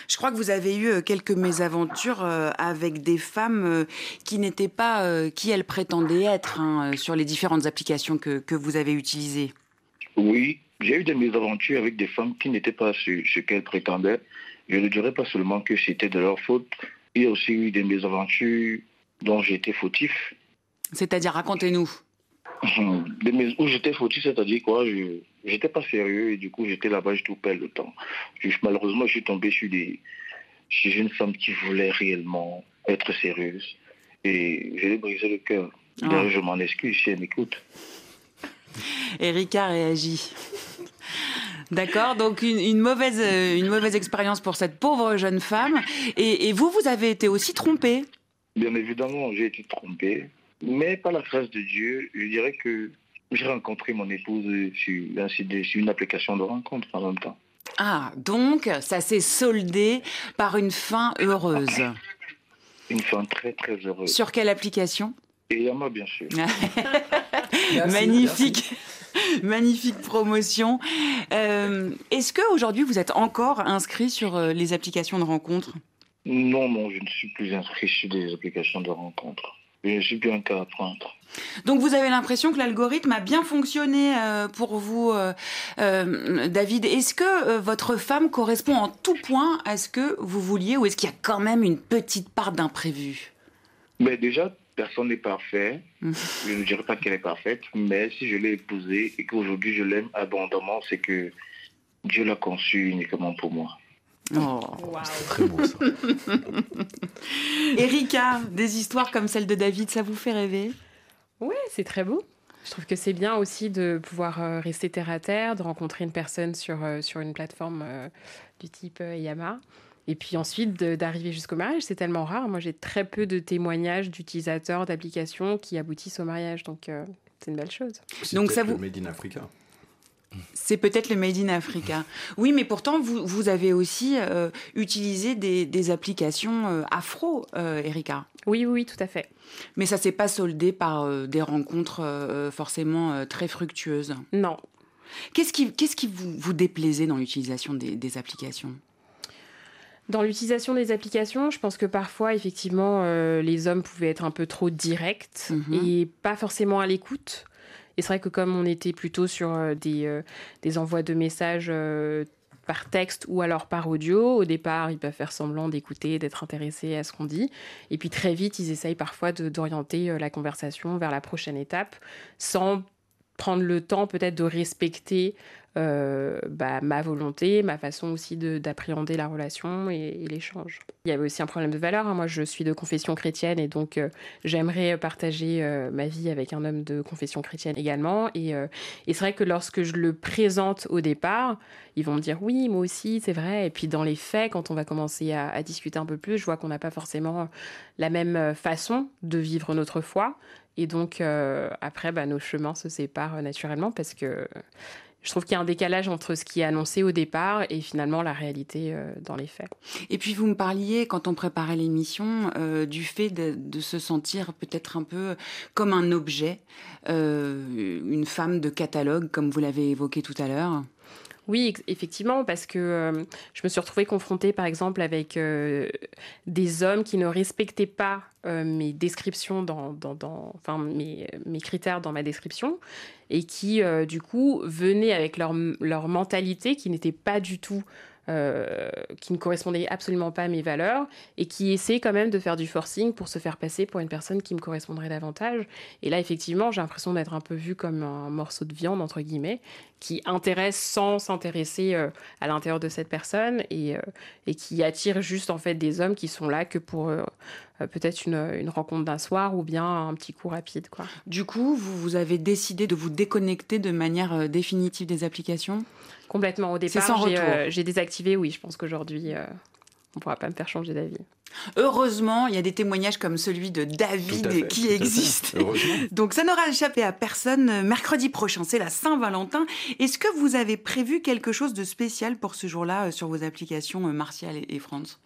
Je crois que vous avez eu euh, quelques mésaventures euh, avec des femmes qui n'étaient pas qui elles prétendaient être hein, sur les différentes applications que, que vous avez utilisées. Oui, j'ai eu des mésaventures avec des femmes qui n'étaient pas sur ce qu'elles prétendaient. Je ne dirais pas seulement que c'était de leur faute. Il y a aussi eu des mésaventures dont j'étais fautif. C'est-à-dire, racontez-nous. Où j'étais fautif, c'est-à-dire quoi je j'étais pas sérieux et du coup j'étais là-bas, je tout perds le temps. Je, malheureusement, je suis tombé sur des sur une femme qui voulait réellement être sérieuse et je l'ai brisé le cœur. Ah. Je m'en excuse si elle m'écoute. Erika réagit. D'accord, donc une, une, mauvaise, une mauvaise expérience pour cette pauvre jeune femme. Et, et vous, vous avez été aussi trompé Bien évidemment, j'ai été trompé. Mais par la grâce de Dieu, je dirais que j'ai rencontré mon épouse sur, sur une application de rencontre en même temps. Ah, donc ça s'est soldé par une fin heureuse. Une fin très très heureuse. Sur quelle application? Et Yama, bien sûr. Magnifique. Magnifique promotion. Euh, Est-ce qu'aujourd'hui vous êtes encore inscrit sur euh, les applications de rencontre? Non, non, je ne suis plus inscrit sur des applications de rencontre. Suis bien qu'à apprendre. Donc vous avez l'impression que l'algorithme a bien fonctionné euh, pour vous, euh, euh, David. Est-ce que votre femme correspond en tout point à ce que vous vouliez ou est-ce qu'il y a quand même une petite part d'imprévu? Mais déjà, personne n'est parfait. je ne dirais pas qu'elle est parfaite, mais si je l'ai épousée et qu'aujourd'hui je l'aime abondamment, c'est que Dieu l'a conçue uniquement pour moi. Oh. C'est très beau ça. Erika, des histoires comme celle de David, ça vous fait rêver? Oui, c'est très beau. Je trouve que c'est bien aussi de pouvoir euh, rester terre à terre, de rencontrer une personne sur, euh, sur une plateforme euh, du type euh, Yama. Et puis ensuite de- d'arriver jusqu'au mariage, c'est tellement rare. Moi, j'ai très peu de témoignages d'utilisateurs d'applications qui aboutissent au mariage. Donc, euh, c'est une belle chose. C'est Donc, ça vous- le Made in Africa. C'est peut-être le Made in Africa. Oui, mais pourtant, vous, vous avez aussi euh, utilisé des, des applications euh, afro, euh, Erika. Oui, oui, tout à fait. Mais ça s'est pas soldé par euh, des rencontres forcément très fructueuses. Non. Qu'est-ce qui, qu'est-ce qui vous, vous déplaisait dans l'utilisation des, des applications? Dans l'utilisation des applications, je pense que parfois, effectivement, les hommes pouvaient être un peu trop directs Mhm. et pas forcément à l'écoute. Et c'est vrai que comme on était plutôt sur euh, des, euh, des envois de messages euh, par texte ou alors par audio, au départ, ils peuvent faire semblant d'écouter, d'être intéressés à ce qu'on dit. Et puis très vite, ils essayent parfois d'orienter la conversation vers la prochaine étape sans prendre le temps peut-être de respecter euh, bah, ma volonté, ma façon aussi de- d'appréhender la relation et, l'échange. Il y avait aussi un problème de valeur. hein. Moi, je suis de confession chrétienne et donc euh, j'aimerais partager euh, ma vie avec un homme de confession chrétienne également. Et, et c'est vrai que lorsque je le présente au départ, ils vont me dire oui, moi aussi, c'est vrai. Et puis dans les faits, quand on va commencer à, à discuter un peu plus, je vois qu'on n'a pas forcément la même façon de vivre notre foi. Et donc, après, bah, nos chemins se séparent naturellement parce que je trouve qu'il y a un décalage entre ce qui est annoncé au départ et finalement la réalité euh, dans les faits. Et puis vous me parliez, quand on préparait l'émission, euh, du fait de, se sentir peut-être un peu comme un objet, euh, une femme de catalogue, comme vous l'avez évoqué tout à l'heure. Oui, effectivement, parce que je me suis retrouvée confrontée, par exemple, avec des hommes qui ne respectaient pas mes descriptions, dans, mes, critères dans ma description, et qui, euh, du coup, venaient avec leur, leur mentalité qui n'était pas du tout euh, qui ne correspondait absolument pas à mes valeurs et qui essaie quand même de faire du forcing pour se faire passer pour une personne qui me correspondrait davantage. Et là, effectivement, j'ai l'impression d'être un peu vue comme un morceau de viande, entre guillemets, qui intéresse sans s'intéresser euh, à l'intérieur de cette personne et, euh, et, qui attire juste en fait des hommes qui sont là que pour peut-être une, rencontre d'un soir ou bien un petit coup rapide. Du coup, vous, vous avez décidé de vous déconnecter de manière définitive des applications? Complètement. Au départ, euh, j'ai désactivé. Oui, je pense qu'aujourd'hui, euh, on ne pourra pas me faire changer d'avis. Heureusement, il y a des témoignages comme celui de David qui existent. Donc ça n'aura échappé à personne. Mercredi prochain, c'est la Saint-Valentin. Est-ce que vous avez prévu quelque chose de spécial pour ce jour-là euh, sur vos applications Martial et France?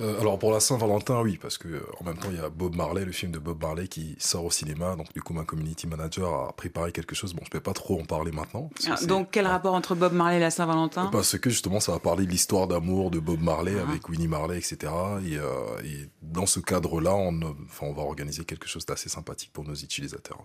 Euh, alors pour la Saint-Valentin, oui, parce que euh, en même temps il y a Bob Marley, le film de Bob Marley qui sort au cinéma, donc du coup ma community manager a préparé quelque chose. Bon, je peux pas trop en parler maintenant. Ah, donc quel rapport entre Bob Marley et la Saint-Valentin? Parce que justement ça va parler de l'histoire d'amour de Bob Marley ah. avec Winnie Marley, etc. Et, euh, et dans ce cadre-là, on, enfin, on va organiser quelque chose d'assez sympathique pour nos utilisateurs.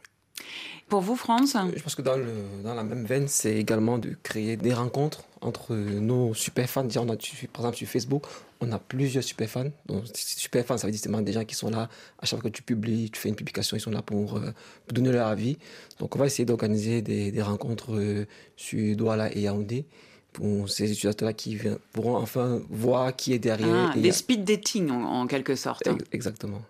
Pour vous, France Je pense que dans, le, dans la même veine, c'est également de créer des rencontres entre nos super fans. On a, par exemple, sur Facebook, on a plusieurs super fans. Donc, super fans, ça veut dire des gens qui sont là à chaque fois que tu publies, tu fais une publication, ils sont là pour, euh, donner leur avis. Donc, on va essayer d'organiser des, rencontres euh, sur Douala et Yaoundé pour ces utilisateurs-là qui pourront enfin voir qui est derrière. Ah, des speed dating en, quelque sorte. Exactement.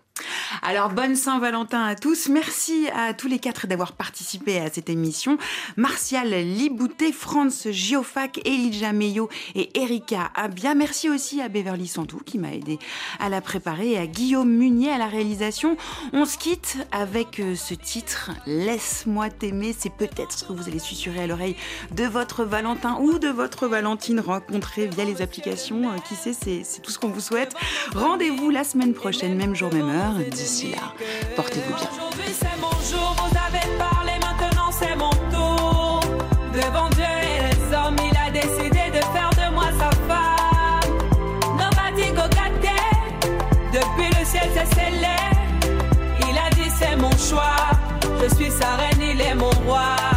Alors, bonne Saint-Valentin à tous. Merci à tous les quatre d'avoir participé à cette émission. Martial Libouté, Franz Giofac, Elijah Meyo et Erika Abia. Merci aussi à Beverly Santou qui m'a aidé à la préparer et à Guillaume Munier à la réalisation. On se quitte avec euh, ce titre, Laisse-moi t'aimer. C'est peut-être ce que vous allez susurrer à l'oreille de votre Valentin ou de votre Valentine rencontrée via les applications. Euh, qui sait, c'est tout ce qu'on vous souhaite. Rendez-vous la semaine prochaine, même jour, même heure. D'ici là, portez-vous bien. Aujourd'hui c'est mon jour, vous avez parlé, maintenant c'est mon tour. Devant Dieu et les hommes, il a décidé de faire de moi sa femme. Nobody go depuis le ciel c'est scellé. Il a dit c'est mon choix, je suis sa reine, il est mon roi.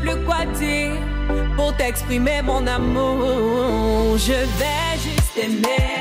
Plus quoi dire pour t'exprimer mon amour. Je vais juste aimer.